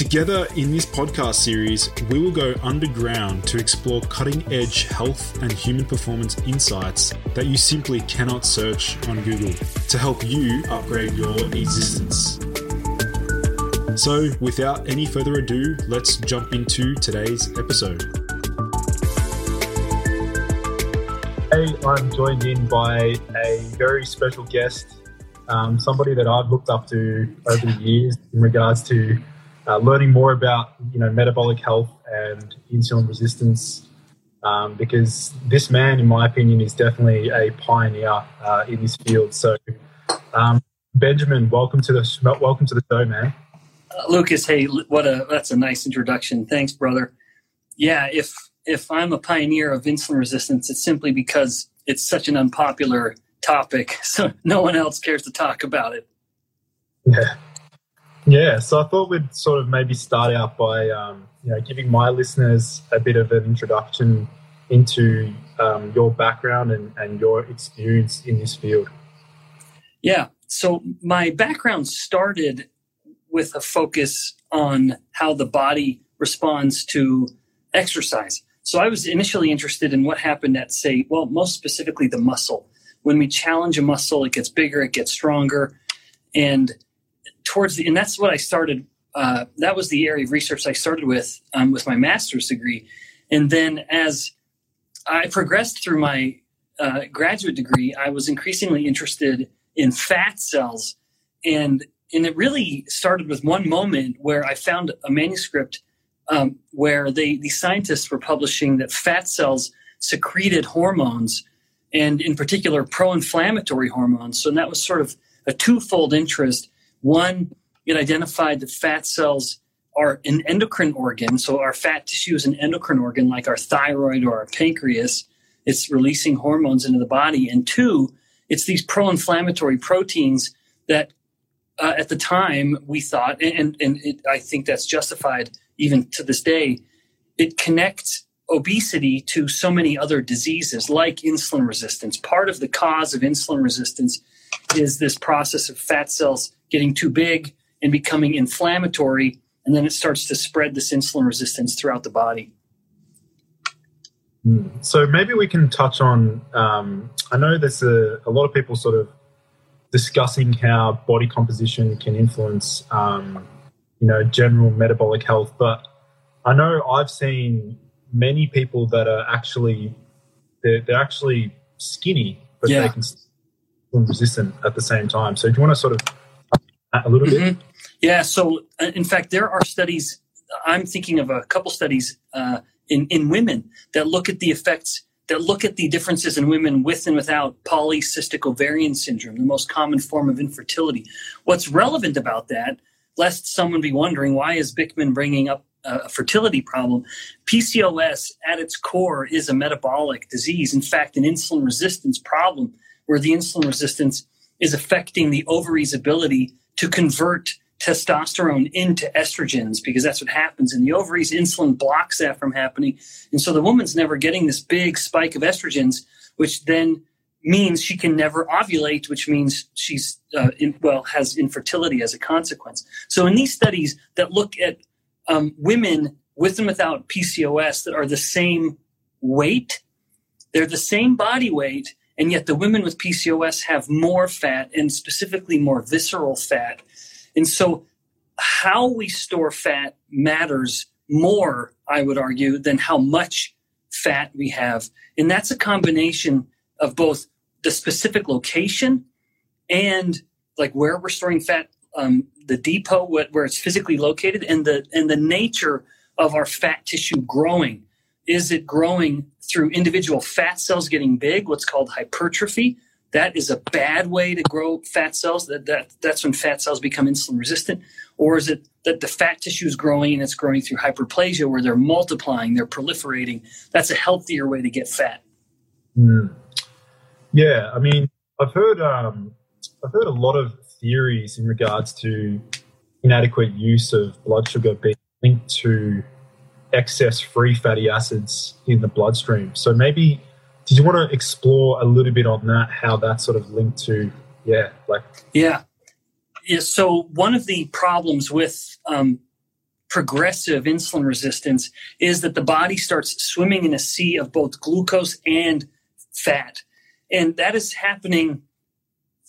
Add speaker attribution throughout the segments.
Speaker 1: Together in this podcast series, we will go underground to explore cutting edge health and human performance insights that you simply cannot search on Google to help you upgrade your existence. So, without any further ado, let's jump into today's episode.
Speaker 2: Today, I'm joined in by a very special guest, um, somebody that I've looked up to over the years in regards to uh, learning more about you know metabolic health and insulin resistance. Um, because this man, in my opinion, is definitely a pioneer uh, in this field. So, um, Benjamin, welcome to the welcome to the show, man.
Speaker 3: Uh, Lucas, hey, what a that's a nice introduction. Thanks, brother. Yeah, if if I'm a pioneer of insulin resistance, it's simply because it's such an unpopular topic, so no one else cares to talk about it.
Speaker 2: Yeah, yeah. So I thought we'd sort of maybe start out by um, you know giving my listeners a bit of an introduction into um, your background and, and your experience in this field.
Speaker 3: Yeah. So my background started with a focus on how the body responds to exercise. So I was initially interested in what happened at, say, well, most specifically the muscle. When we challenge a muscle, it gets bigger, it gets stronger, and towards the and that's what I started. Uh, that was the area of research I started with um, with my master's degree, and then as I progressed through my uh, graduate degree, I was increasingly interested in fat cells, and and it really started with one moment where I found a manuscript um, where they the scientists were publishing that fat cells secreted hormones, and in particular pro-inflammatory hormones. So that was sort of a twofold interest. One, it identified that fat cells are an endocrine organ. So our fat tissue is an endocrine organ, like our thyroid or our pancreas. It's releasing hormones into the body. And two, it's these pro-inflammatory proteins that uh, at the time we thought, and, and it, I think that's justified, even to this day, it connects obesity to so many other diseases like insulin resistance. Part of the cause of insulin resistance is this process of fat cells getting too big and becoming inflammatory, and then it starts to spread this insulin resistance throughout the body.
Speaker 2: Hmm. So maybe we can touch on. Um, I know there's a, a, lot of people sort of discussing how body composition can influence um, you know, general metabolic health. But I know I've seen many people that are actually they're, they're actually skinny, but yeah. they can insulin resistant at the same time. So do you want to sort of a little mm-hmm. bit?
Speaker 3: Yeah. So uh, in fact, there are studies. I'm thinking of a couple studies uh, in in women that look at the effects that look at the differences in women with and without polycystic ovarian syndrome, the most common form of infertility. What's relevant about that lest someone be wondering why is Bikman bringing up a fertility problem? PCOS at its core is a metabolic disease. In fact, an insulin resistance problem where the insulin resistance is affecting the ovary's ability to convert testosterone into estrogens because that's what happens in the ovaries. Insulin blocks that from happening. And so the woman's never getting this big spike of estrogens, which then means she can never ovulate, which means she's uh, in, well has infertility as a consequence. So in these studies that look at um, women with and without PCOS that are the same weight, they're the same body weight, and yet the women with PCOS have more fat and specifically more visceral fat. And so how we store fat matters more, I would argue, than how much fat we have. And that's a combination of both the specific location and like where we're storing fat, um, the depot where it's physically located, and the and the nature of our fat tissue growing. Is it growing through individual fat cells getting big, what's called hypertrophy, that is a bad way to grow fat cells? That, that that's when fat cells become insulin resistant, or is it that the fat tissue is growing and it's growing through hyperplasia where they're multiplying, they're proliferating? That's a healthier way to get fat.
Speaker 2: Mm. Yeah, I mean, I've heard um, I've heard a lot of theories in regards to inadequate use of blood sugar being linked to excess free fatty acids in the bloodstream. So maybe did you want to explore a little bit on that, how that's sort of linked to, yeah, like.
Speaker 3: Yeah. Yeah. So one of the problems with um, progressive insulin resistance is that the body starts swimming in a sea of both glucose and fat. And that is happening.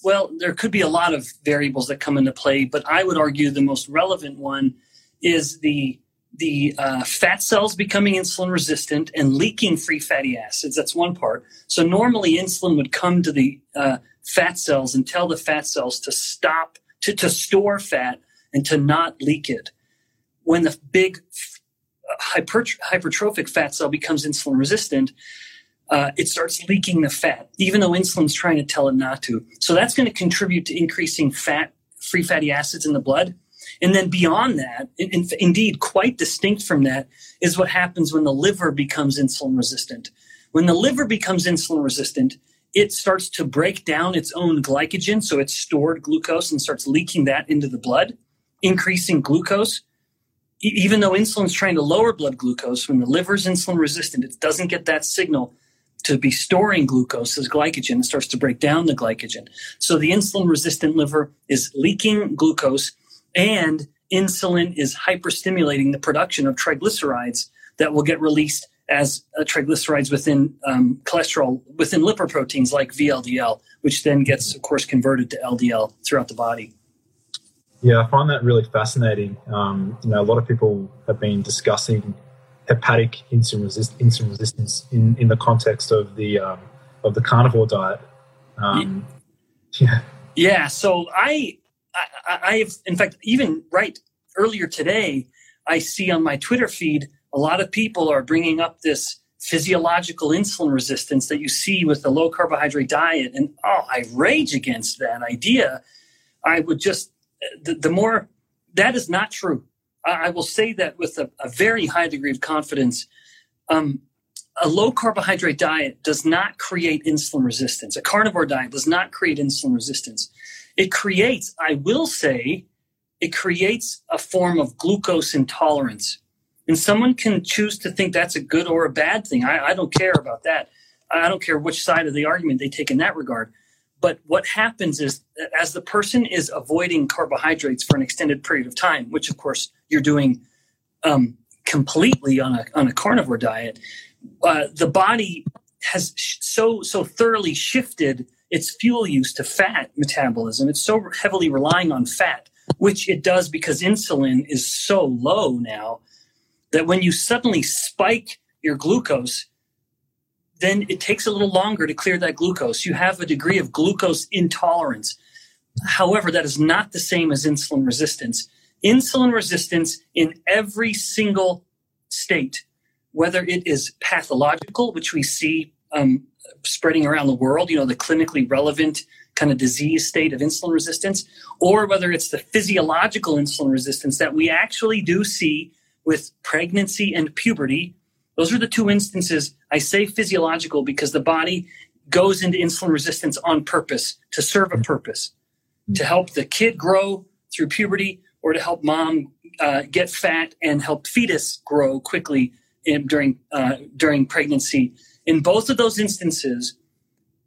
Speaker 3: Well, there could be a lot of variables that come into play, but I would argue the most relevant one is the the uh, fat cells becoming insulin resistant and leaking free fatty acids. That's one part. So normally insulin would come to the uh, fat cells and tell the fat cells to stop, to, to store fat and to not leak it. When the big hypertrophic fat cell becomes insulin resistant, uh, it starts leaking the fat, even though insulin's trying to tell it not to. So that's going to contribute to increasing fat, free fatty acids in the blood. And then beyond that, in, in, indeed, quite distinct from that, is what happens when the liver becomes insulin resistant. When the liver becomes insulin resistant, it starts to break down its own glycogen, so it's stored glucose and starts leaking that into the blood, increasing glucose. E- even though insulin's trying to lower blood glucose, when the liver's insulin resistant, it doesn't get that signal to be storing glucose as glycogen. It starts to break down the glycogen. So the insulin resistant liver is leaking glucose and insulin is hyperstimulating the production of triglycerides that will get released as uh, triglycerides within um, cholesterol within lipoproteins like VLDL, which then gets, of course, converted to LDL throughout the body.
Speaker 2: Yeah, I find that really fascinating. Um, you know, a lot of people have been discussing hepatic insulin, resist- insulin resistance in, in the context of the um, of the carnivore diet. Um,
Speaker 3: yeah. Yeah. So I I, have, in fact, even right earlier today, I see on my Twitter feed a lot of people are bringing up this physiological insulin resistance that you see with the low carbohydrate diet. And oh, I rage against that idea. I would just, the, the more, that is not true. I, I will say that with a, a, very high degree of confidence. Um, a low carbohydrate diet does not create insulin resistance. A carnivore diet does not create insulin resistance. It creates, I will say, it creates a form of glucose intolerance. And someone can choose to think that's a good or a bad thing. I, I don't care about that. I don't care which side of the argument they take in that regard. But what happens is, as the person is avoiding carbohydrates for an extended period of time, which of course you're doing um, completely on a on a carnivore diet, uh, the body has sh- so so thoroughly shifted its fuel use to fat metabolism. It's so heavily relying on fat, which it does because insulin is so low now that when you suddenly spike your glucose, then it takes a little longer to clear that glucose. You have a degree of glucose intolerance. However, that is not the same as insulin resistance. Insulin resistance in every single state, whether it is pathological, which we see um, spreading around the world, you know, the clinically relevant kind of disease state of insulin resistance, or whether it's the physiological insulin resistance that we actually do see with pregnancy and puberty. Those are the two instances. I say physiological because the body goes into insulin resistance on purpose to serve a purpose, to help the kid grow through puberty or to help mom uh, get fat and help fetus grow quickly in, during uh, during pregnancy in both of those instances,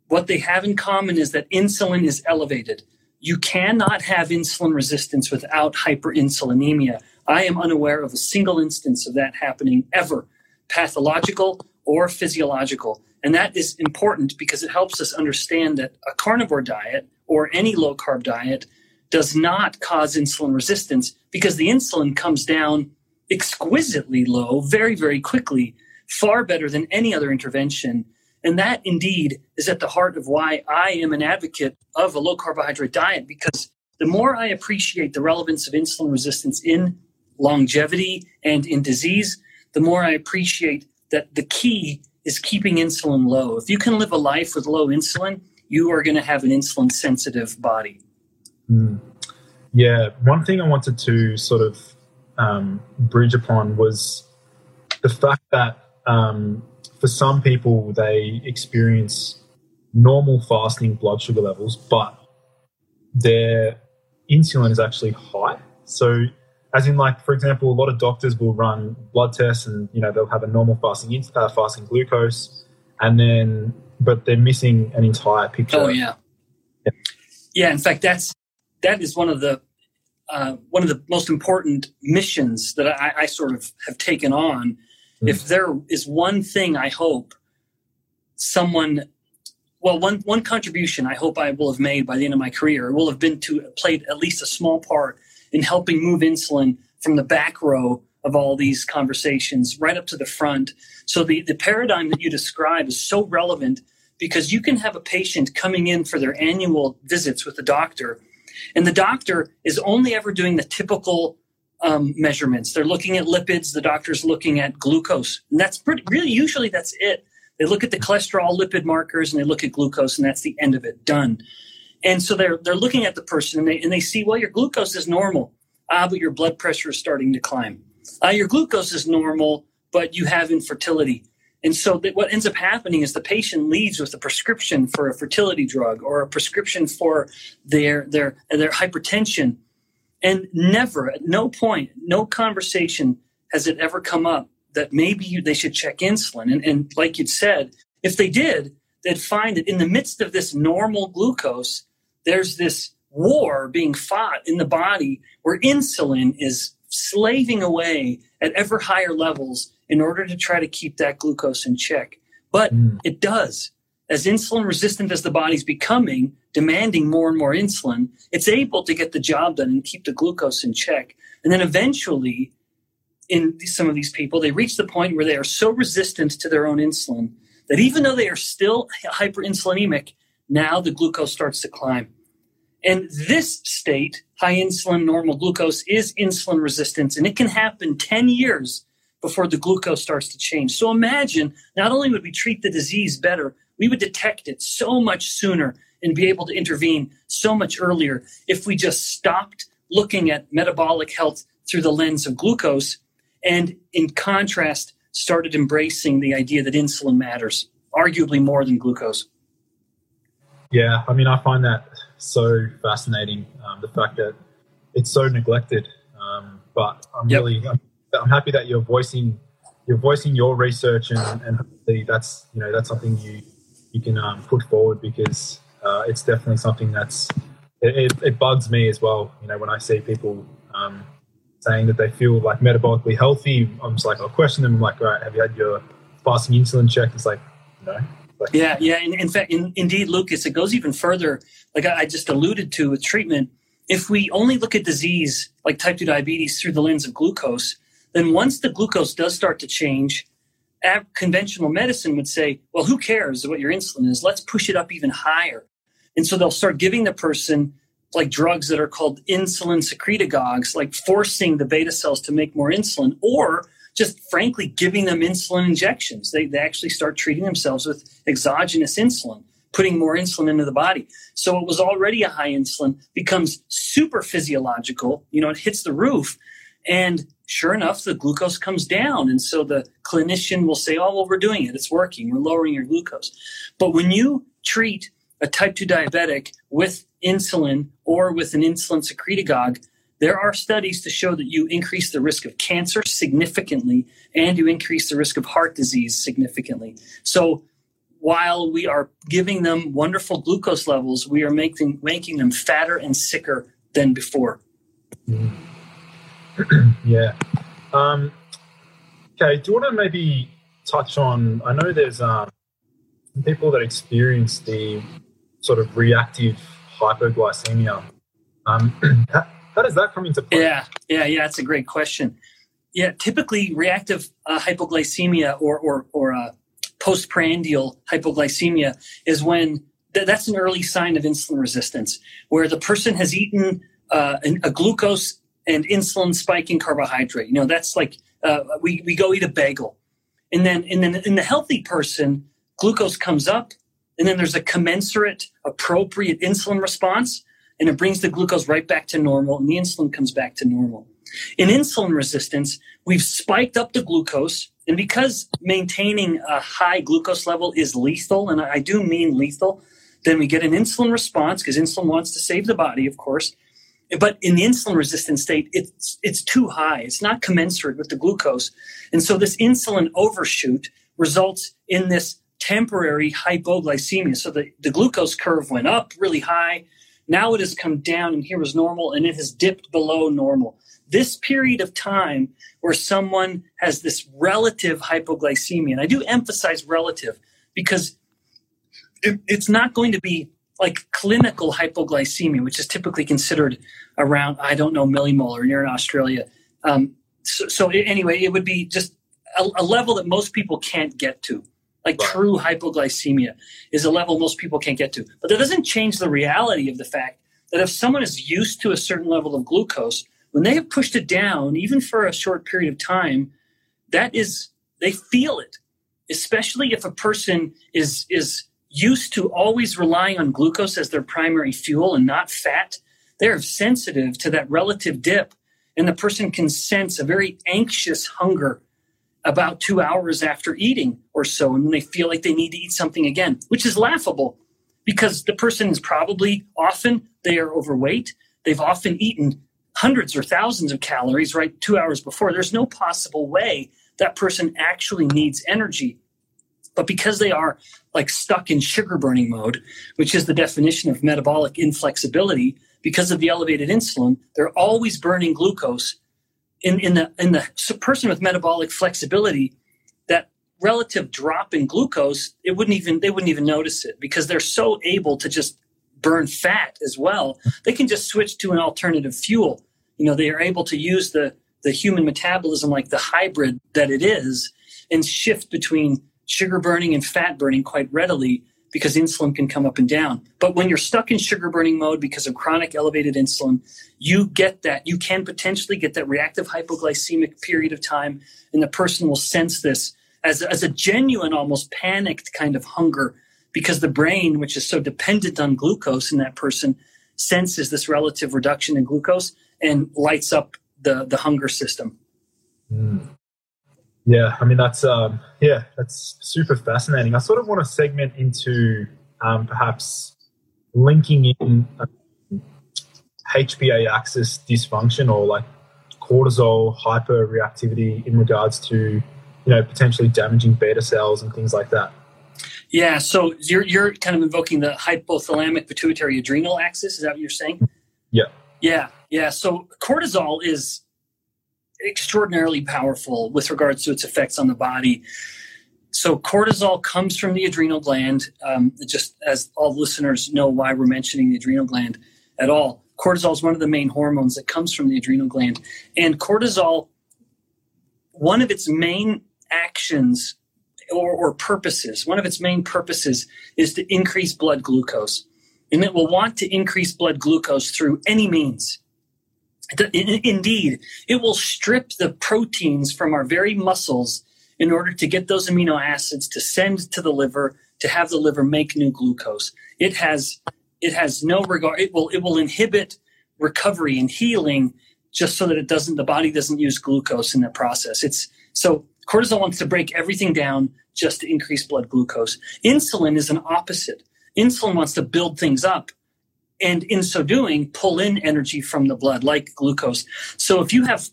Speaker 3: what they have in common is that insulin is elevated. You cannot have insulin resistance without hyperinsulinemia. I am unaware of a single instance of that happening ever, pathological or physiological. And that is important because it helps us understand that a carnivore diet or any low carb diet does not cause insulin resistance because the insulin comes down exquisitely low very, very quickly far better than any other intervention. And that indeed is at the heart of why I am an advocate of a low carbohydrate diet because the more I appreciate the relevance of insulin resistance in longevity and in disease, the more I appreciate that the key is keeping insulin low. If you can live a life with low insulin, you are going to have an insulin sensitive body.
Speaker 2: Mm. Yeah, one thing I wanted to sort of um, bridge upon was the fact that um, for some people they experience normal fasting blood sugar levels, but their insulin is actually high. So, as in, like for example, a lot of doctors will run blood tests, and you know they'll have a normal fasting uh, fasting glucose, and then but they're missing an entire picture.
Speaker 3: Oh yeah, yeah. yeah in fact, that's that is one of the uh, one of the most important missions that I, I sort of have taken on. Mm. If there is one thing I hope someone well, one one contribution I hope I will have made by the end of my career will have been to played at least a small part in helping move insulin from the back row of all these conversations right up to the front. So the, the paradigm that you describe is so relevant because you can have a patient coming in for their annual visits with the doctor, and the doctor is only ever doing the typical um, measurements. They're looking at lipids, the doctor's looking at glucose, and that's pretty, really usually that's it. They look at the cholesterol lipid markers and they look at glucose, and that's the end of it. Done. And so they're they're looking at the person and they and they see, well, your glucose is normal, ah, but your blood pressure is starting to climb. Ah, your glucose is normal, but you have infertility. And so what ends up happening is the patient leaves with a prescription for a fertility drug or a prescription for their their their hypertension. And never, at no point, no conversation has it ever come up that maybe you, they should check insulin. And, and like you'd said, if they did, they'd find that in the midst of this normal glucose, there's this war being fought in the body where insulin is slaving away at ever higher levels in order to try to keep that glucose in check. But mm. it does. As insulin resistant as the body's becoming, demanding more and more insulin, it's able to get the job done and keep the glucose in check. And then eventually, in some of these people, they reach the point where they are so resistant to their own insulin that even though they are still hyperinsulinemic, now the glucose starts to climb. And this state, high insulin, normal glucose, is insulin resistance, and it can happen 10 years before the glucose starts to change. So imagine not only would we treat the disease better, we would detect it so much sooner and be able to intervene so much earlier if we just stopped looking at metabolic health through the lens of glucose and in contrast started embracing the idea that insulin matters arguably more than glucose
Speaker 2: yeah i mean i find that so fascinating um, the fact that it's so neglected um, but i'm yep. really I'm, I'm, happy that you're voicing you're voicing your research and, and that's you know that's something you you can um, put forward because uh, it's definitely something that's it, it, it, bugs me as well you know when i see people um, saying that they feel like metabolically healthy, I'm just like, I'll question them. I'm like, all right, have you had your fasting insulin check? It's like, no. Like,
Speaker 3: yeah, yeah. In, in fact, in, indeed, Lucas, it goes even further. Like I, I just alluded to with treatment, if we only look at disease like type 2 diabetes through the lens of glucose, then once the glucose does start to change, conventional medicine would say, well, who cares what your insulin is? Let's push it up even higher. And so they'll start giving the person like drugs that are called insulin secretagogues, like forcing the beta cells to make more insulin, or just frankly giving them insulin injections. They, they actually start treating themselves with exogenous insulin, putting more insulin into the body. So it was already a high insulin becomes super physiological, you know, it hits the roof. And sure enough, the glucose comes down. And so the clinician will say, oh, well, we're doing it. It's working. We're lowering your glucose. But when you treat a type 2 diabetic with insulin or with an insulin secretagogue, there are studies to show that you increase the risk of cancer significantly and you increase the risk of heart disease significantly. So while we are giving them wonderful glucose levels, we are making, making them fatter and sicker than before.
Speaker 2: Mm. yeah. Um, okay, do you want to maybe touch on? I know there's um, people that experience the sort of reactive hypoglycemia. Um, how, how, does that come into play?
Speaker 3: Yeah, yeah, yeah. That's a great question. Yeah, typically reactive uh, hypoglycemia or or, or uh, postprandial hypoglycemia is when th- that's an early sign of insulin resistance, where the person has eaten uh, an, a glucose and insulin spiking carbohydrate. You know, that's like uh, we we go eat a bagel, and then and then in the healthy person, glucose comes up and then there's a commensurate, appropriate insulin response, and it brings the glucose right back to normal, and the insulin comes back to normal. In insulin resistance, we've spiked up the glucose, and because maintaining a high glucose level is lethal, and I do mean lethal, then we get an insulin response because insulin wants to save the body, of course. But in the insulin resistant state, it's, it's too high. It's not commensurate with the glucose. And so this insulin overshoot results in this temporary hypoglycemia. So the, the glucose curve went up really high. Now it has come down and here is normal and it has dipped below normal. This period of time where someone has this relative hypoglycemia, and I do emphasize relative because it, it's not going to be like clinical hypoglycemia, which is typically considered around, I don't know, millimolar here in Australia. Um, so, so anyway, it would be just a, a, level that most people can't get to. Like right. true hypoglycemia is a level most people can't get to. But that doesn't change the reality of the fact that if someone is used to a certain level of glucose, when they have pushed it down, even for a short period of time, that is, they feel it. Especially if a person is, is used to always relying on glucose as their primary fuel and not fat, they're sensitive to that relative dip. And the person can sense a very anxious hunger about two hours after eating or so. And they feel like they need to eat something again, which is laughable because the person is probably often they are overweight. They've often eaten hundreds or thousands of calories right two hours before. There's no possible way that person actually needs energy. But because they are like stuck in sugar burning mode, which is the definition of metabolic inflexibility, because of the elevated insulin, they're always burning glucose. In, in the in the person with metabolic flexibility, that relative drop in glucose, it wouldn't even they wouldn't even notice it because they're so able to just burn fat as well. They can just switch to an alternative fuel. You know, they are able to use the the human metabolism like the hybrid that it is and shift between sugar burning and fat burning quite readily because insulin can come up and down. But when you're stuck in sugar burning mode because of chronic elevated insulin, you get that. You can potentially get that reactive hypoglycemic period of time, and the person will sense this as, as a genuine, almost panicked kind of hunger because the brain, which is so dependent on glucose in that person, senses this relative reduction in glucose and lights up the, the hunger system.
Speaker 2: Mm. Yeah, I mean that's um, yeah, that's super fascinating. I sort of want to segment into um, perhaps linking in HPA uh, axis dysfunction or like cortisol hyperreactivity in regards to you know potentially damaging beta cells and things like that.
Speaker 3: Yeah, so you're you're kind of invoking the hypothalamic pituitary adrenal axis. Is that what you're saying?
Speaker 2: Yeah.
Speaker 3: Yeah, yeah. So cortisol is extraordinarily powerful with regards to its effects on the body. So, cortisol comes from the adrenal gland. Um, just as all listeners know why we're mentioning the adrenal gland at all, cortisol is one of the main hormones that comes from the adrenal gland. And cortisol, one of its main actions or, or purposes, one of its main purposes is to increase blood glucose. And it will want to increase blood glucose through any means. Indeed, it will strip the proteins from our very muscles in order to get those amino acids to send to the liver to have the liver make new glucose. It has it has no regard. It will it will inhibit recovery and healing just so that it doesn't the body doesn't use glucose in the process. It's so cortisol wants to break everything down just to increase blood glucose. Insulin is an opposite. Insulin wants to build things up and in so doing pull in energy from the blood like glucose. So if you have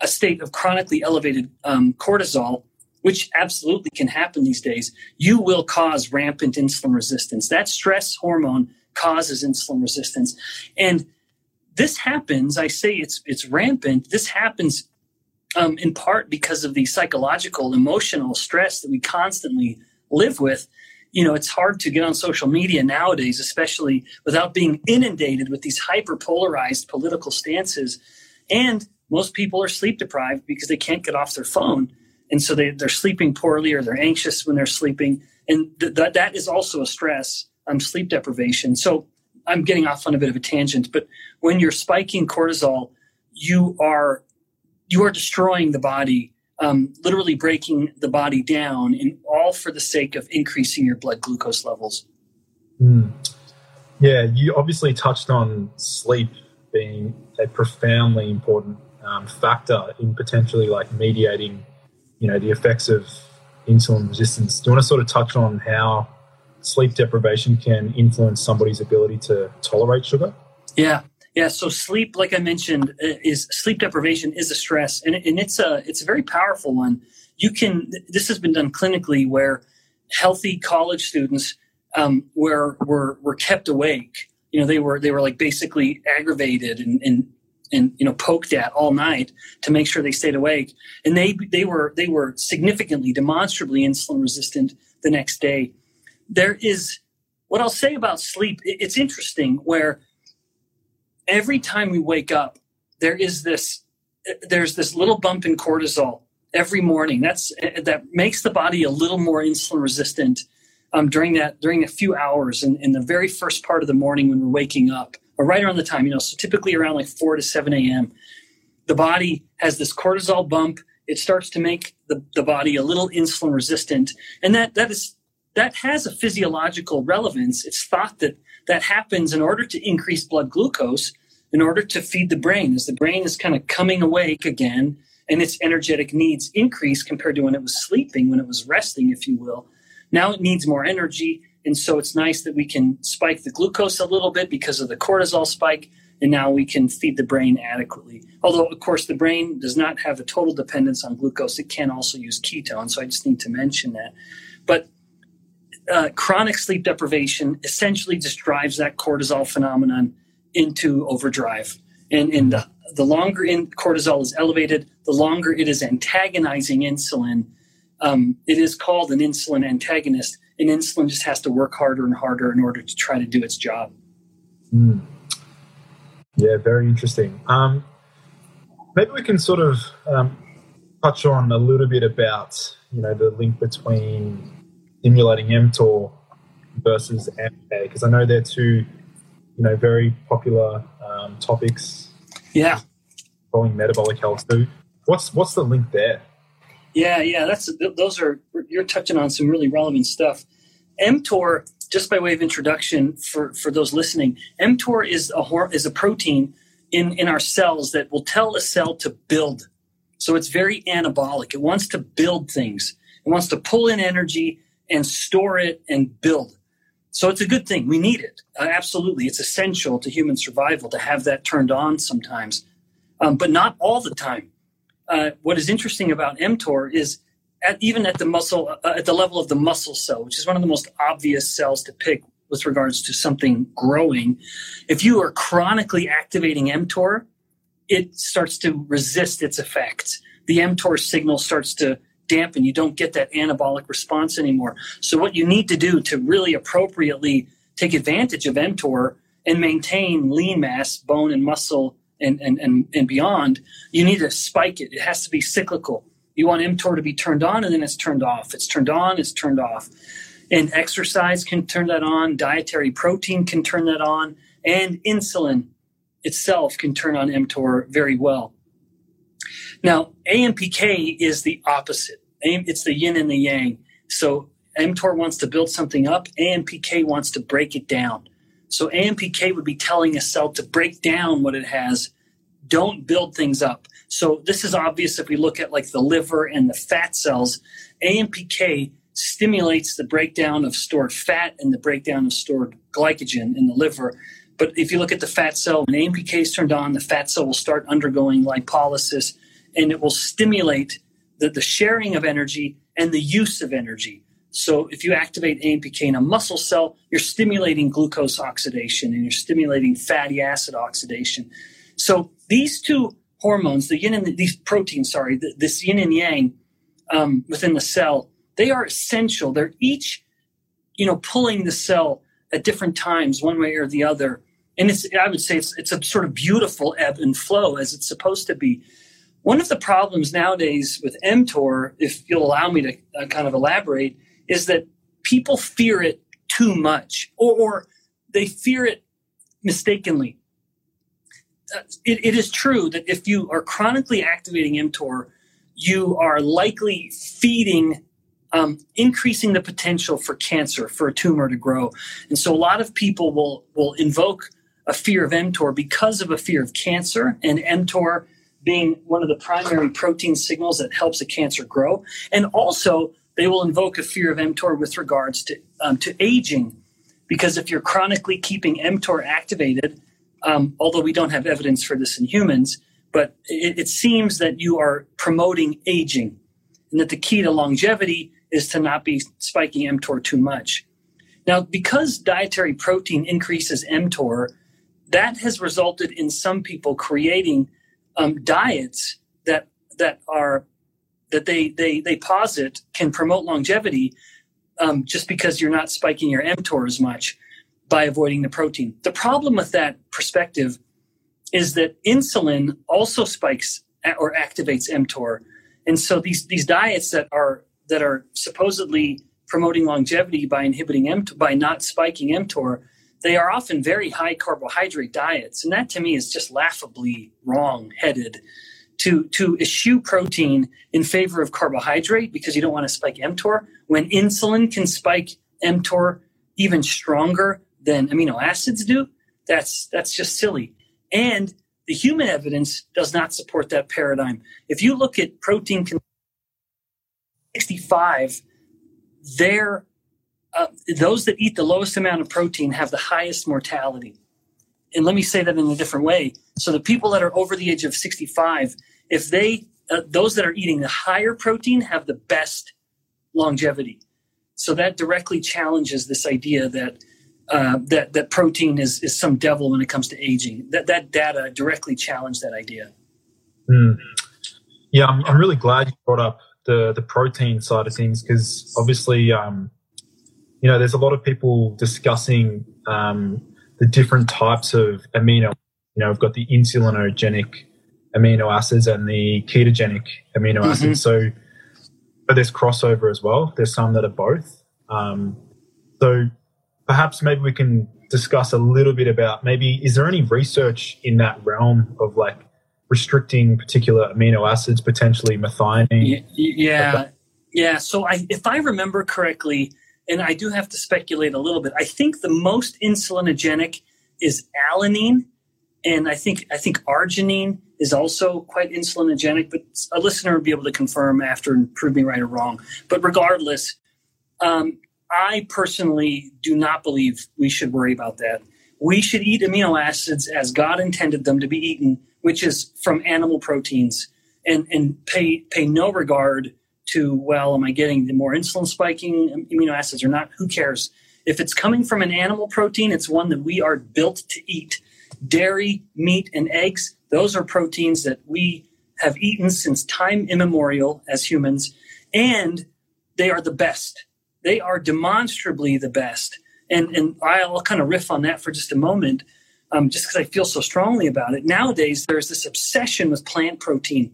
Speaker 3: a state of chronically elevated um, cortisol which absolutely can happen these days you will cause rampant insulin resistance. That stress hormone causes insulin resistance. And this happens i say it's it's rampant. This happens um, in part because of the psychological emotional stress that we constantly live with you know, it's hard to get on social media nowadays, especially without being inundated with these hyper polarized political stances. And most people are sleep deprived because they can't get off their phone. And so they, they're sleeping poorly or they're anxious when they're sleeping. And th- th- that is also a stress, um, sleep deprivation. So I'm getting off on a bit of a tangent, but when you're spiking cortisol, you are you are destroying the body um, literally breaking the body down, and all for the sake of increasing your blood glucose levels.
Speaker 2: Mm. Yeah, you obviously touched on sleep being a profoundly important um, factor in potentially like mediating, you know, the effects of insulin resistance. Do you want to sort of touch on how sleep deprivation can influence somebody's ability to tolerate sugar?
Speaker 3: Yeah, yeah. So sleep, like I mentioned, is sleep deprivation is a stress, and, and it's a it's a very powerful one. You can. This has been done clinically where healthy college students um, were were were kept awake. You know, they were they were like basically aggravated and, and and you know poked at all night to make sure they stayed awake, and they they were they were significantly, demonstrably insulin resistant the next day. There is what I'll say about sleep. It's interesting where every time we wake up, there is this there's this little bump in cortisol every morning. That's that makes the body a little more insulin resistant um, during that during a few hours in, in the very first part of the morning when we're waking up, or right around the time, you know, so typically around like four to seven a.m. The body has this cortisol bump. It starts to make the, the body a little insulin resistant, and that that is that has a physiological relevance. It's thought that that happens in order to increase blood glucose, in order to feed the brain, as the brain is kind of coming awake again and its energetic needs increase compared to when it was sleeping, when it was resting, if you will. Now it needs more energy. And so it's nice that we can spike the glucose a little bit because of the cortisol spike. And now we can feed the brain adequately. Although, of course, the brain does not have a total dependence on glucose. It can also use ketones. So I just need to mention that. But uh, chronic sleep deprivation essentially just drives that cortisol phenomenon into overdrive. And, and the, the longer in cortisol is elevated, the longer it is antagonizing insulin. Um, it is called an insulin antagonist, and insulin just has to work harder and harder in order to try to do its job.
Speaker 2: Mm. Yeah, very interesting. Um, maybe we can sort of um, touch on a little bit about you know the link between stimulating mTOR versus AMPK because I know they're two you know very popular um, topics.
Speaker 3: Yeah,
Speaker 2: following metabolic health. So, what's what's the link there?
Speaker 3: Yeah, yeah, that's those are you're touching on some really relevant stuff. mTOR, just by way of introduction for for those listening, mTOR is a is a protein in in our cells that will tell a cell to build. So it's very anabolic. It wants to build things. It wants to pull in energy and store it and build. So it's a good thing. We need it. Uh, absolutely. It's essential to human survival to have that turned on sometimes, um, but not all the time. Uh, what is interesting about mTOR is at, even at the muscle, uh, at the level of the muscle cell, which is one of the most obvious cells to pick with regards to something growing. If you are chronically activating mTOR, it starts to resist its effects. The mTOR signal starts to dampen. You don't get that anabolic response anymore. So what you need to do to really appropriately take advantage of mTOR and maintain lean mass, bone and muscle and, and, and, and beyond, you need to spike it. It has to be cyclical. You want mTOR to be turned on and then it's turned off. It's turned on, it's turned off. And exercise can turn that on, dietary protein can turn that on, and insulin itself can turn on mTOR very well. Now, AMPK is the opposite. It's the yin and the yang. So mTOR wants to build something up, AMPK wants to break it down. So AMPK would be telling a cell to break down what it has, don't build things up. So this is obvious if we look at like the liver and the fat cells. AMPK stimulates the breakdown of stored fat and the breakdown of stored glycogen in the liver. But if you look at the fat cell, when AMPK is turned on, the fat cell will start undergoing lipolysis and it will stimulate the, the sharing of energy and the use of energy. So if you activate AMPK in a muscle cell, you're stimulating glucose oxidation and you're stimulating fatty acid oxidation. So these two hormones, the yin and the, these proteins, sorry, the, this yin and yang um, within the cell, they are essential. They're each, you know, pulling the cell at different times, one way or the other. And it's, I would say it's, it's a sort of beautiful ebb and flow as it's supposed to be. One of the problems nowadays with mTOR, if you'll allow me to uh, kind of elaborate, is that people fear it too much or, or they fear it mistakenly. Uh, it, it is true that if you are chronically activating mTOR, you are likely feeding um, increasing the potential for cancer, for a tumor to grow. And so a lot of people will, will invoke a fear of mTOR because of a fear of cancer and mTOR being one of the primary protein signals that helps a cancer grow. And also, they will invoke a fear of mTOR with regards to, um, to aging, because if you're chronically keeping mTOR activated, um, although we don't have evidence for this in humans, but it, it seems that you are promoting aging, and that the key to longevity is to not be spiking mTOR too much. Now, because dietary protein increases mTOR, that has resulted in some people creating um, diets that that are that they they they posit can promote longevity um, just because you're not spiking your mTOR as much by avoiding the protein. The problem with that perspective is that insulin also spikes or activates mTOR, and so these these diets that are that are supposedly promoting longevity by inhibiting mTOR by not spiking mTOR they are often very high carbohydrate diets. And that to me is just laughably wrong headed to, to eschew protein in favor of carbohydrate because you don't want to spike mTOR when insulin can spike mTOR even stronger than amino acids do. That's, that's just silly. And the human evidence does not support that paradigm. If you look at protein 65, their uh, those that eat the lowest amount of protein have the highest mortality. And let me say that in a different way. So the people that are over the age of 65, if they, uh, those that are eating the higher protein have the best longevity. So that directly challenges this idea that uh, that that protein is is some devil when it comes to aging. That that data directly challenged that idea.
Speaker 2: Mm. Yeah, I'm, I'm really glad you brought up the the protein side of things because obviously um, you know, there's a lot of people discussing um, the different types of amino. You know, we've got the insulinogenic amino acids and the ketogenic amino mm-hmm. acids. So, but there's crossover as well. There's some that are both. Um, so, perhaps maybe we can discuss a little bit about maybe is there any research in that realm of like restricting particular amino acids, potentially methionine?
Speaker 3: Yeah, yeah. So, I, if I remember correctly and I do have to speculate a little bit. I think the most insulinogenic is alanine, and I think I think arginine is also quite insulinogenic. But a listener would be able to confirm after and prove me right or wrong. But regardless, um, I personally do not believe we should worry about that. We should eat amino acids as God intended them to be eaten, which is from animal proteins, and and pay pay no regard to, well, am I getting the more insulin spiking amino acids or not? Who cares? If it's coming from an animal protein, it's one that we are built to eat. Dairy, meat, and eggs, those are proteins that we have eaten since time immemorial as humans, and they are the best. They are demonstrably the best. And, and I'll kind of riff on that for just a moment, um, just because I feel so strongly about it. Nowadays, there's this obsession with plant protein.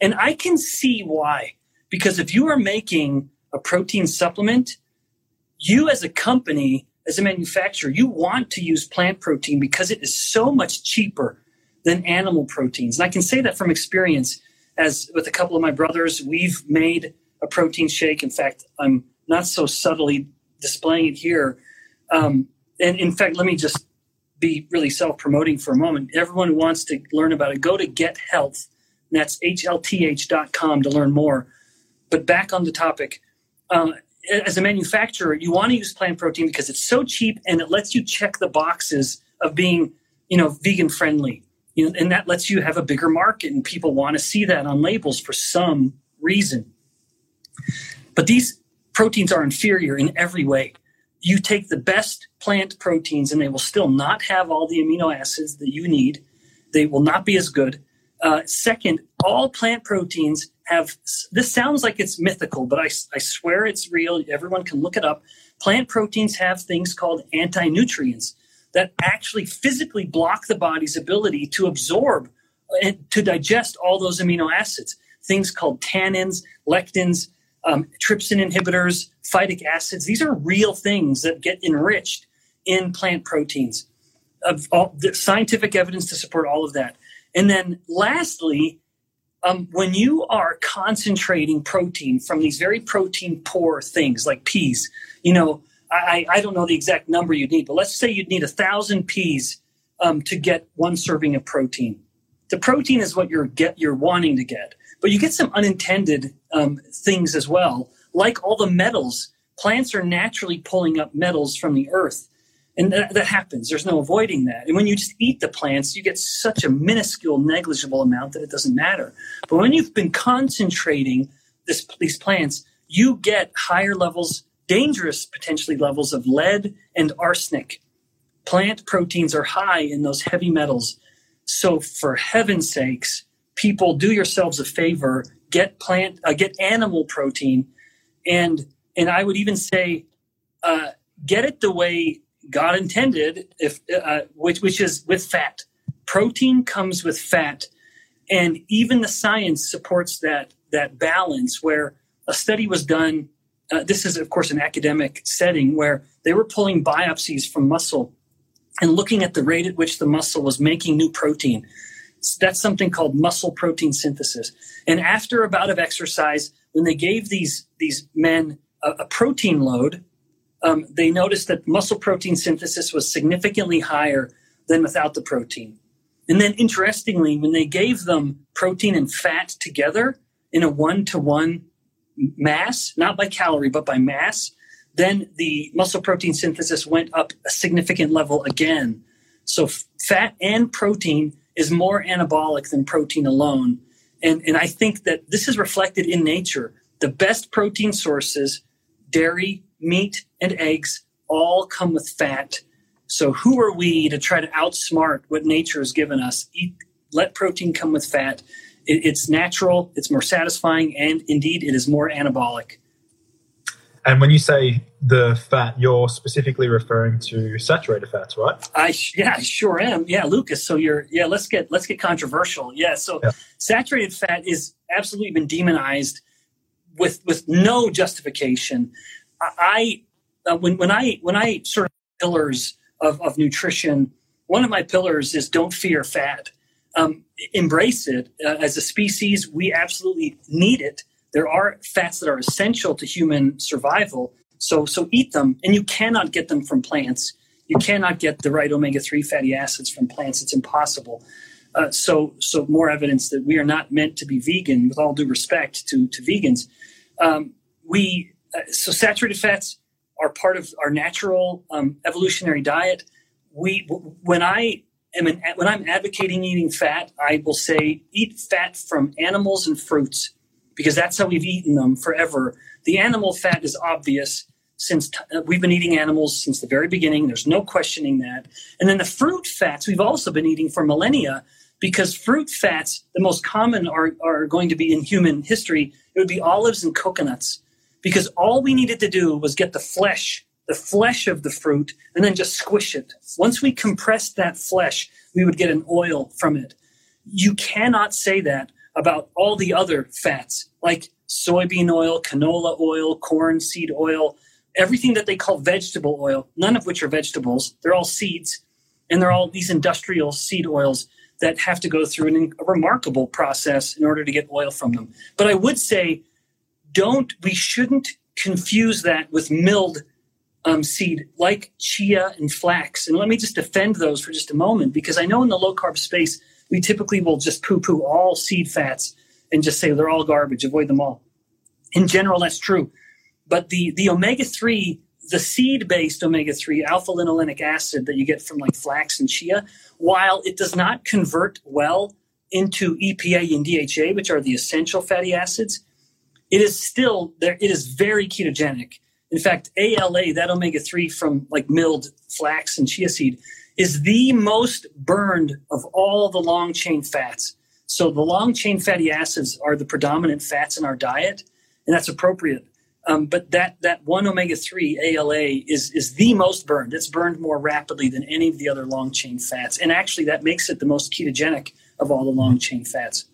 Speaker 3: And I can see why. Because if you are making a protein supplement, you as a company, as a manufacturer, you want to use plant protein because it is so much cheaper than animal proteins. And I can say that from experience as with a couple of my brothers, we've made a protein shake. In fact, I'm not so subtly displaying it here. Um, and in fact, let me just be really self promoting for a moment. Everyone who wants to learn about it, go to Get Health. And that's hlth.com to learn more. But back on the topic, um, as a manufacturer, you want to use plant protein because it's so cheap and it lets you check the boxes of being, you know, vegan friendly. You know, and that lets you have a bigger market, and people want to see that on labels for some reason. But these proteins are inferior in every way. You take the best plant proteins, and they will still not have all the amino acids that you need. They will not be as good. Uh, second, all plant proteins have this sounds like it's mythical, but I, I swear it's real. Everyone can look it up. Plant proteins have things called anti nutrients that actually physically block the body's ability to absorb and to digest all those amino acids. Things called tannins, lectins, um, trypsin inhibitors, phytic acids. These are real things that get enriched in plant proteins. Of all, scientific evidence to support all of that. And then lastly, um, when you are concentrating protein from these very protein poor things like peas, you know, I, I don't know the exact number you'd need, but let's say you'd need a thousand peas um, to get one serving of protein. The protein is what you're get you're wanting to get, but you get some unintended um, things as well, like all the metals. Plants are naturally pulling up metals from the earth and that, that, happens. There's no avoiding that. And when you just eat the plants, you get such a minuscule, negligible amount that it doesn't matter. But when you've been concentrating this, these plants, you get higher levels, dangerous potentially levels of lead and arsenic. Plant proteins are high in those heavy metals. So, for heaven's sakes, people, do yourselves a favor, get plant, uh, get animal protein, and and I would even say, uh, get it the way God intended, if uh, which which is with fat. Protein comes with fat, and even the science supports that that balance. Where a study was done, uh, this is of course an academic setting where they were pulling biopsies from muscle and looking at the rate at which the muscle was making new protein. That's something called muscle protein synthesis. And after a bout of exercise, when they gave these these men a, a protein load um, they noticed that muscle protein synthesis was significantly higher than without the protein. And then, interestingly, when they gave them protein and fat together in a one to one mass, not by calorie, but by mass, then the muscle protein synthesis went up a significant level again. So, f- fat and protein is more anabolic than protein alone. And, and I think that this is reflected in nature. The best protein sources, dairy, meat, and eggs all come with fat. So who are we to try to outsmart what nature has given us? Eat, let protein come with fat. It, it's natural, it's more satisfying, and indeed it is more anabolic.
Speaker 2: And when you say the fat, you're specifically referring to saturated fats, right?
Speaker 3: I yeah, I sure am. Yeah, Lucas. So you're yeah. Let's get let's get controversial. Yeah. So yeah. saturated fat is absolutely been demonized with with no justification. I uh, when when I when I sort of pillars of, of nutrition, one of my pillars is don't fear fat. Um, embrace it uh, as a species. We absolutely need it. There are fats that are essential to human survival. So so eat them, and you cannot get them from plants. You cannot get the right omega three fatty acids from plants. It's impossible. Uh, so so more evidence that we are not meant to be vegan. With all due respect to to vegans, um, we so saturated fats are part of our natural um, evolutionary diet. We, when I am an, when I'm advocating eating fat, I will say eat fat from animals and fruits because that's how we've eaten them forever. The animal fat is obvious since t- uh, we've been eating animals since the very beginning. There's no questioning that. And then the fruit fats we've also been eating for millennia because fruit fats, the most common are, are going to be in human history. It would be olives and coconuts because all we needed to do was get the flesh, the flesh of the fruit, and then just squish it. Once we compressed that flesh, we would get an oil from it. You cannot say that about all the other fats like soybean oil, canola oil, corn seed oil, everything that they call vegetable oil, none of which are vegetables. They're all seeds, and they're all these industrial seed oils that have to go through an, a remarkable process in order to get oil from them. But I would say don't we shouldn't confuse that with milled um, seed like chia and flax. And let me just defend those for just a moment because I know in the low carb space we typically will just poo poo all seed fats and just say they're all garbage, avoid them all. In general, that's true. But the, the omega 3, the seed based omega 3 alpha linolenic acid that you get from like flax and chia, while it does not convert well into EPA and DHA, which are the essential fatty acids, it is still there. It is very ketogenic. In fact, ALA, that omega 3 from like milled flax and chia seed, is the most burned of all the long chain fats. So the long chain fatty acids are the predominant fats in our diet, and that's appropriate. Um, but that that one omega three ALA is is the most burned. It's burned more rapidly than any of the other long chain fats, and actually that makes it the most ketogenic of all the long chain fats.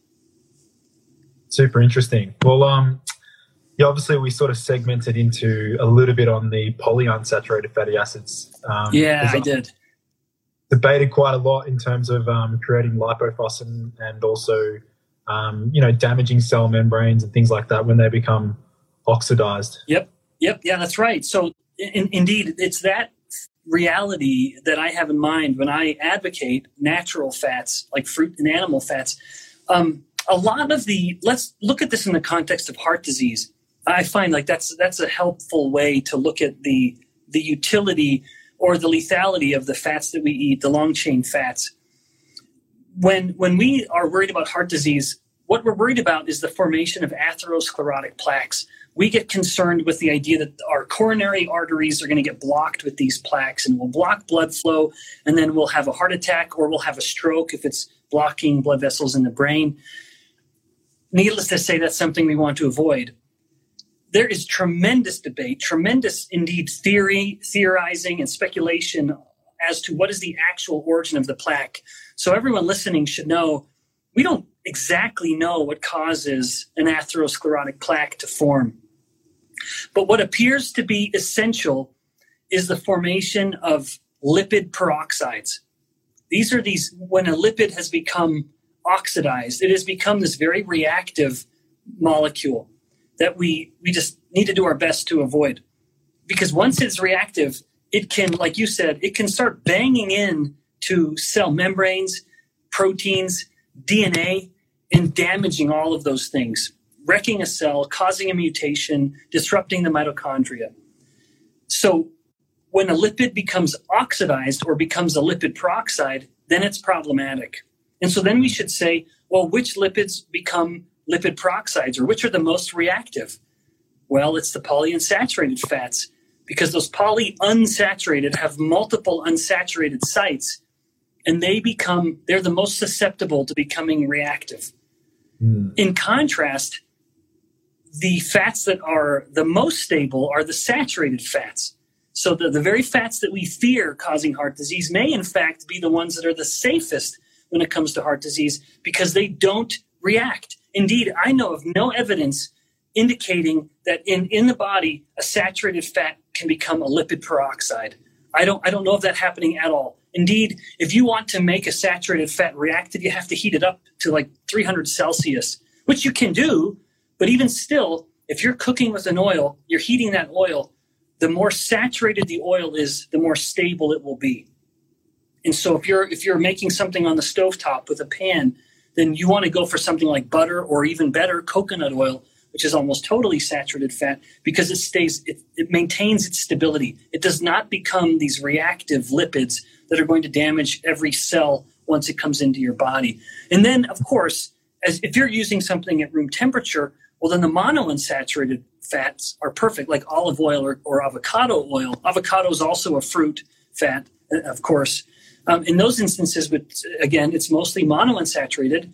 Speaker 2: Super interesting. Well, um, yeah, obviously we sort of segmented into a little bit on the polyunsaturated fatty acids.
Speaker 3: Um, yeah, I did.
Speaker 2: Debated quite a lot in terms of um, creating lipofuscin and also um, you know, damaging cell membranes and things like that when they become oxidized.
Speaker 3: Yep. Yep. Yeah, that's right. So, in, indeed, it's that reality that I have in mind when I advocate natural fats like fruit and animal fats. Um, a lot of the let's look at this in the context of heart disease. I find like that's that's a helpful way to look at the the utility or the lethality of the fats that we eat, the long chain fats. When when we are worried about heart disease, what we're worried about is the formation of atherosclerotic plaques. We get concerned with the idea that our coronary arteries are going to get blocked with these plaques and will block blood flow, and then we'll have a heart attack or we'll have a stroke if it's blocking blood vessels in the brain. Needless to say, that's something we want to avoid there is tremendous debate, tremendous indeed theory, theorizing, and speculation as to what is the actual origin of the plaque. So everyone listening should know we don't exactly know what causes an atherosclerotic plaque to form. But what appears to be essential is the formation of lipid peroxides. These are these, when a lipid has become oxidized, it has become this very reactive molecule that we we just need to do our best to avoid. Because once it's reactive it can like you said it can start banging in to cell membranes proteins dna and damaging all of those things wrecking a cell causing a mutation disrupting the mitochondria. So when a lipid becomes oxidized or becomes a lipid peroxide then it's problematic and so then we should say well which lipids become lipid peroxides, or which are the most reactive? Well, it's the polyunsaturated fats because those polyunsaturated have multiple unsaturated sites and they become they're the most susceptible to becoming reactive. Mm. In contrast, the fats that are the most stable are the saturated fats. So the, the very fats that we fear causing heart disease may in fact be the ones that are the safest when it comes to heart disease because they don't react. Indeed, I know of no evidence indicating that in, in the body, a saturated fat can become a lipid peroxide. I don't, I don't know of that happening at all. Indeed, if you want to make a saturated fat reactive, you have to heat it up to like 300 Celsius, which you can do. But even still, if you're cooking with an oil, you're heating that oil, the more saturated the oil is, the more stable it will be. And so if you're if you're making something on the stove top with a pan then you want to go for something like butter or even better, coconut oil, which is almost totally saturated fat because it stays, it, it maintains its stability. It does not become these reactive lipids that are going to damage every cell once it comes into your body. And then, of course, as if you're using something at room temperature, well, then the monounsaturated fats are perfect, like olive oil or, or avocado oil. Avocado is also a fruit fat, uh, of course. Um, in those instances, but again, it's mostly monounsaturated.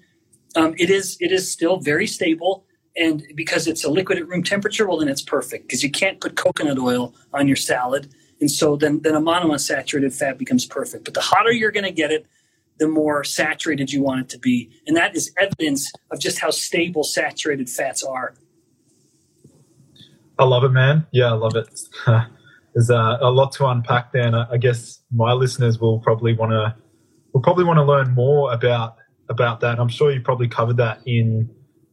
Speaker 3: Um, it is it is still very stable, and because it's a liquid at room temperature, well, then it's perfect because you can't put coconut oil on your salad, and so then then a monounsaturated fat becomes perfect. But the hotter you're going to get it, the more saturated you want it to be, and that is evidence of just how stable saturated fats are.
Speaker 2: I love it, man. Yeah, I love it. there's uh, a lot to unpack there, and I guess my listeners will probably want to will probably want to learn more about about that. I'm sure you probably covered that in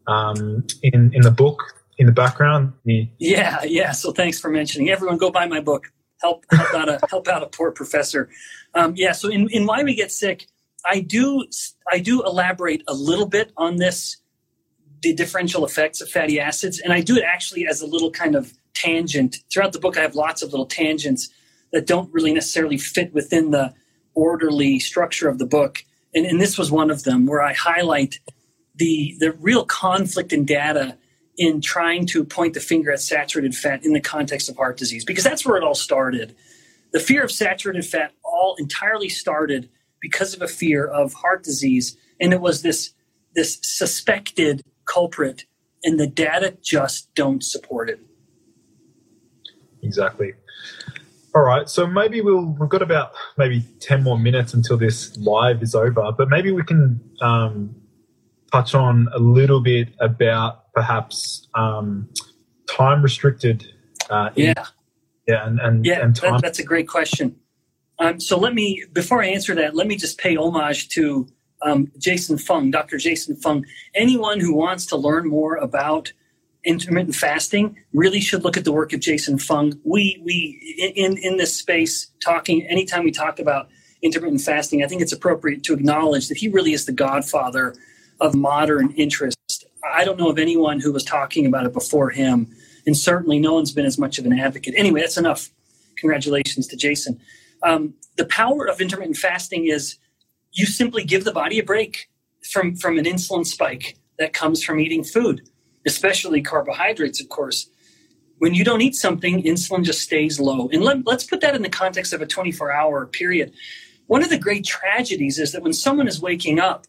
Speaker 2: um, in in the book in the background.
Speaker 3: Yeah, yeah. So thanks for mentioning. Everyone, go buy my book. Help help out a help out a poor professor. Um, yeah. So in, in why we get sick, I do I do elaborate a little bit on this the differential effects of fatty acids, and I do it actually as a little kind of tangent. Throughout the book, I have lots of little tangents that don't really necessarily fit within the orderly structure of the book. And, and this was one of them where I highlight the, the real conflict in data in trying to point the finger at saturated fat in the context of heart disease, because that's where it all started. The fear of saturated fat all entirely started because of a fear of heart disease. And it was this, this suspected culprit, and the data just don't support it.
Speaker 2: Exactly. All right, so maybe we'll we've got about maybe ten more minutes until this live is over, but maybe we can um, touch on a little bit about perhaps um, time restricted.
Speaker 3: Uh, yeah,
Speaker 2: yeah, and, and
Speaker 3: yeah,
Speaker 2: and time.
Speaker 3: That, that's a great question. Um, so let me before I answer that, let me just pay homage to um, Jason Fung, Dr. Jason Fung. Anyone who wants to learn more about intermittent fasting really should look at the work of Jason Fung. We we in in this space talking anytime we talk about intermittent fasting, I think it's appropriate to acknowledge that he really is the godfather of modern interest. I don't know of anyone who was talking about it before him, and certainly no one's been as much of an advocate. Anyway, that's enough. Congratulations to Jason. Um, the power of intermittent fasting is you simply give the body a break from from an insulin spike that comes from eating food especially carbohydrates, of course. When you don't eat something, insulin just stays low. And let, let's put that in the context of a 24 hour period. One of the great tragedies is that when someone is waking up,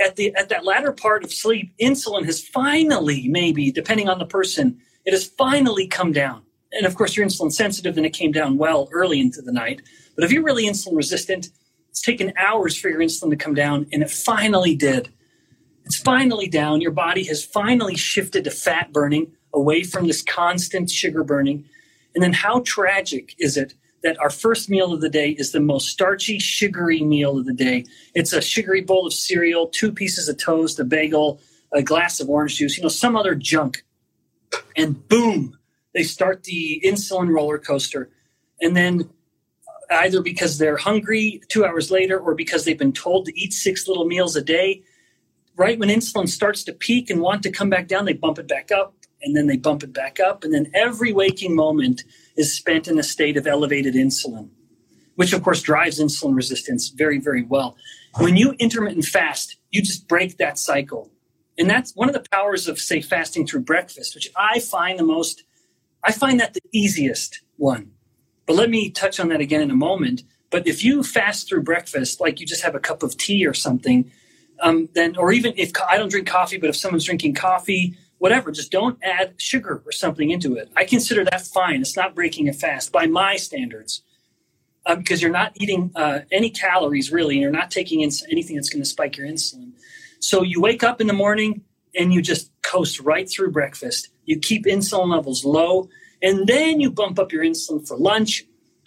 Speaker 3: at the at that latter part of sleep, insulin has finally, maybe depending on the person, it has finally come down. And of course, you're insulin sensitive, and it came down well early into the night. But if you're really insulin resistant, it's taken hours for your insulin to come down, and it finally did. It's finally down. Your body has finally shifted to fat burning away from this constant sugar burning. And then how tragic is it that our first meal of the day is the most starchy, sugary meal of the day? It's a sugary bowl of cereal, two pieces of toast, a bagel, a glass of orange juice, you know, some other junk. And boom, they start the insulin roller coaster. And then either because they're hungry two hours later or because they've been told to eat six little meals a day, right when insulin starts to peak and want to come back down, they bump it back up and then they bump it back up. And then every waking moment is spent in a state of elevated insulin, which of course drives insulin resistance very, very well. When you intermittent fast, you just break that cycle. And that's one of the powers of, say, fasting through breakfast, which I find the most, I find that the easiest one. But let me touch on that again in a moment. But if you fast through breakfast, like you just have a cup of tea or something, um, then, or even if I don't drink coffee, but if someone's drinking coffee, whatever, just don't add sugar or something into it. I consider that fine. It's not breaking a fast by my standards uh, because you're not eating uh, any calories really, and you're not taking in anything that's going to spike your insulin. So you wake up in the morning and you just coast right through breakfast. You keep insulin levels low, and then you bump up your insulin for lunch,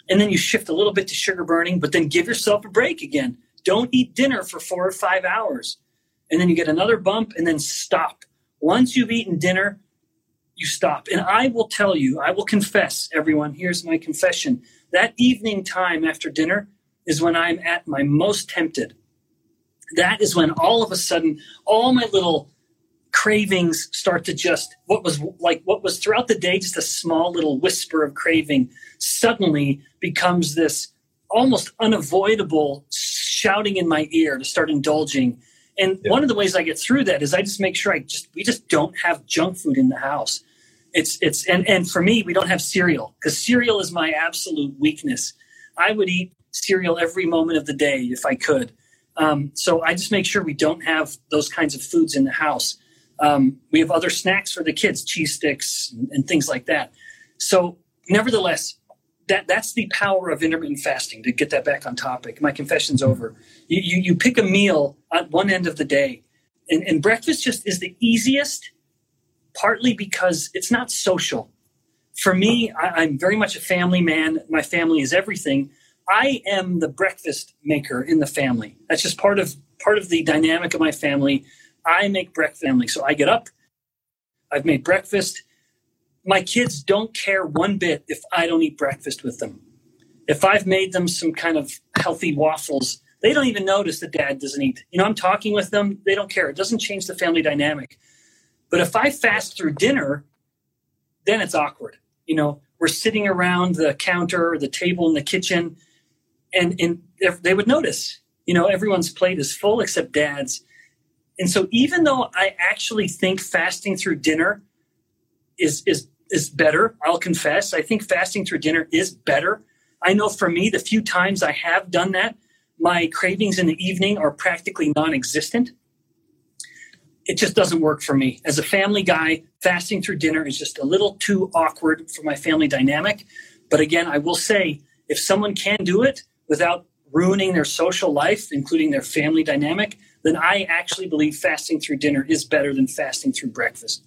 Speaker 3: and then you shift a little bit to sugar burning, but then give yourself a break again don't eat dinner for four or five hours. And then you get another bump and then stop. Once you've eaten dinner, you stop. And I will tell you, I will confess, everyone, here's my confession. That evening time after dinner is when I'm at my most tempted. That is when all of a sudden, all my little cravings start to just what was like what was throughout the day just a small little whisper of craving suddenly becomes this almost unavoidable shouting in my ear to start indulging. And yeah. one of the ways I get through that is I just make sure I just we just don't have junk food in the house. It's it's and and for me we don't have cereal because cereal is my absolute weakness. I would eat cereal every moment of the day if I could. Um, so I just make sure we don't have those kinds of foods in the house. Um, we have other snacks for the kids, cheese sticks and, and things like that. So nevertheless, that that's the power of intermittent fasting to get that back on topic. My confession's over. You, you, you pick a meal at one end of the day and, and breakfast just is the easiest partly because it's not social. For me I, i'm very much a family man. My family is everything. I am the breakfast maker in the family. That's just part of part of the dynamic of my family. I make breakfast family. So i get up i've made breakfast my kids don't care one bit if I don't eat breakfast with them. If I've made them some kind of healthy waffles, they don't even notice that dad doesn't eat. You know, I'm talking with them, they don't care. It doesn't change the family dynamic. But if I fast through dinner, then it's awkward. You know, we're sitting around the counter or the table in the kitchen, and, and they would notice, you know, everyone's plate is full except dad's. And so even though I actually think fasting through dinner is is is better. I'll confess. I think fasting through dinner is better. I know for me, the few times I have done that, my cravings in the evening are practically non-existent. It just doesn't work for me. As a family guy, fasting through dinner is just a little too awkward for my family dynamic. But again, I will say if someone can do it without ruining their social life, including their family dynamic, then I actually believe fasting through dinner is better than fasting through breakfast.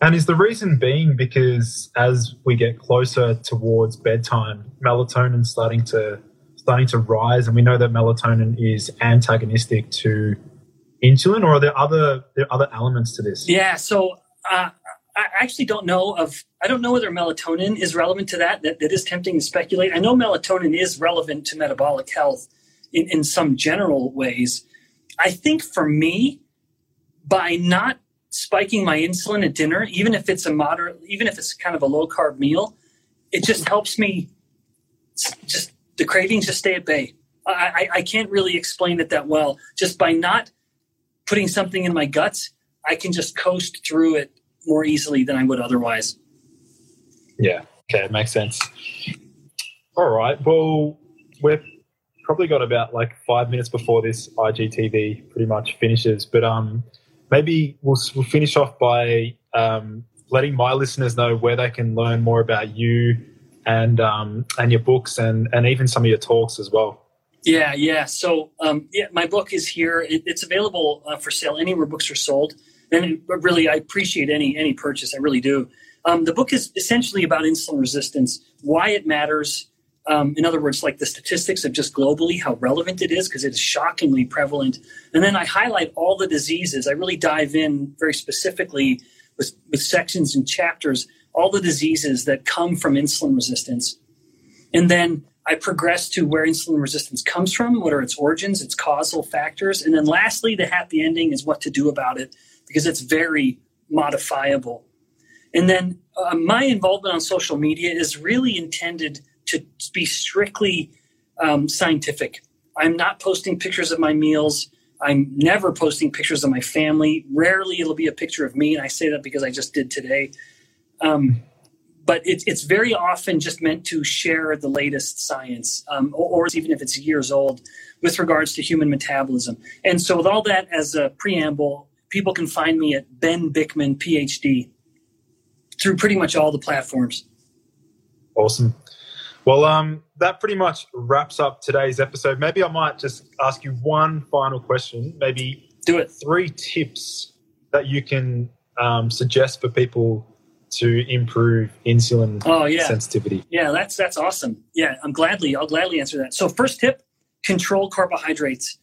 Speaker 2: And is the reason being because as we get closer towards bedtime, melatonin starting to starting to rise, and we know that melatonin is antagonistic to insulin, or are there other there are other elements to this?
Speaker 3: Yeah, so uh, I actually don't know of I don't know whether melatonin is relevant to that. That, that is tempting to speculate. I know melatonin is relevant to metabolic health in, in some general ways. I think for me, by not spiking my insulin at dinner, even if it's a moderate, even if it's kind of a low carb meal, it just helps me just the cravings just stay at bay. I, I, can't really explain it that well. Just by not putting something in my guts, I can just coast through it more easily than I would otherwise.
Speaker 2: Yeah. Okay, it makes sense. All right. Well, we've probably got about like five minutes before this IGTV pretty much finishes, but um, maybe we'll, we'll finish off by um, letting my listeners know where they can learn more about you and um, and your books and and even some of your talks as well.
Speaker 3: Yeah, yeah. So um, yeah, my book is here. It, it's available uh, for sale anywhere books are sold, and it, really, I appreciate any any purchase. I really do. Um, the book is essentially about insulin resistance, why it matters. Um, in other words, like the statistics of just globally how relevant it is because it is shockingly prevalent. And then I highlight all the diseases. I really dive in very specifically with, with sections and chapters all the diseases that come from insulin resistance. And then I progress to where insulin resistance comes from, what are its origins, its causal factors. And then lastly, the happy ending is what to do about it because it's very modifiable. And then uh, my involvement on social media is really intended to be strictly um, scientific. I'm not posting pictures of my meals. I'm never posting pictures of my family. Rarely it'll be a picture of me. And I say that because I just did today. Um, but it, it's very often just meant to share the latest science, um, or, or, even if it's years old, with regards to human metabolism. And so, with all that as a preamble, people can find me at Ben Bikman, PhD, through pretty much all the platforms.
Speaker 2: Awesome. Well, um, that pretty much wraps up today's episode. Maybe I might just ask you one final question. Maybe
Speaker 3: do it.
Speaker 2: Three tips that you can um, suggest for people to improve insulin oh, yeah. sensitivity.
Speaker 3: Yeah, that's that's awesome. Yeah, I'm gladly I'll gladly answer that. So first tip, control carbohydrates.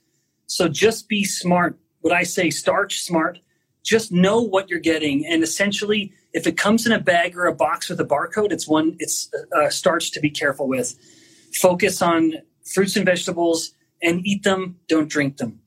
Speaker 3: So just be smart. What I say, starch smart. Just know what you're getting, and essentially, if it comes in a bag or a box with a barcode, it's one it's uh, starch to be careful with. Focus on fruits and vegetables and eat them. Don't drink them.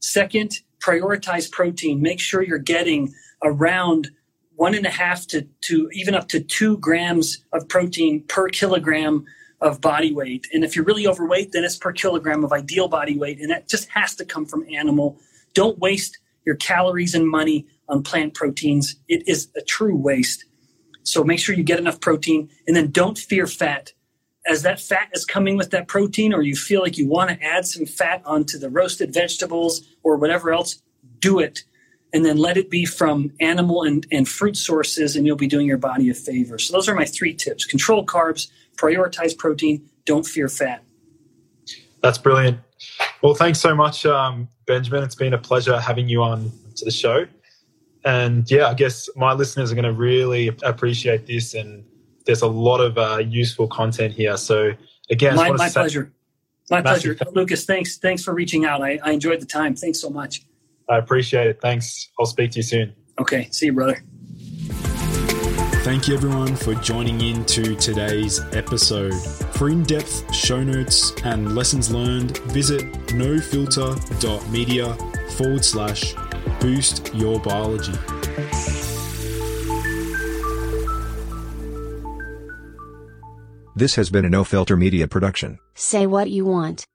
Speaker 3: Second, prioritize protein. Make sure you're getting around one and a half to, to even up to two grams of protein per kilogram of body weight. And if you're really overweight, then it's per kilogram of ideal body weight. And that just has to come from animal. Don't waste your calories and money on plant proteins. It is a true waste. So make sure you get enough protein and then don't fear fat. As that fat is coming with that protein, or you feel like you want to add some fat onto the roasted vegetables or whatever else, do it and then let it be from animal and, and fruit sources, and you'll be doing your body a favor. So, those are my three tips control carbs, prioritize protein, don't fear fat.
Speaker 2: That's brilliant. Well, thanks so much, um, Benjamin. It's been a pleasure having you on to the show. And yeah, I guess my listeners are going to really appreciate this. And there's a lot of uh, useful content here. So, again,
Speaker 3: my, my pleasure. My pleasure. Lucas, thanks. Thanks for reaching out. I, I enjoyed the time. Thanks so much.
Speaker 2: I appreciate it. Thanks. I'll speak to you soon.
Speaker 3: Okay. See you, brother.
Speaker 1: Thank you, everyone, for joining in to today's episode. For in depth show notes and lessons learned, visit nofilter.media forward slash boost your biology.
Speaker 4: This has been a No Filter Media production.
Speaker 5: Say what you want.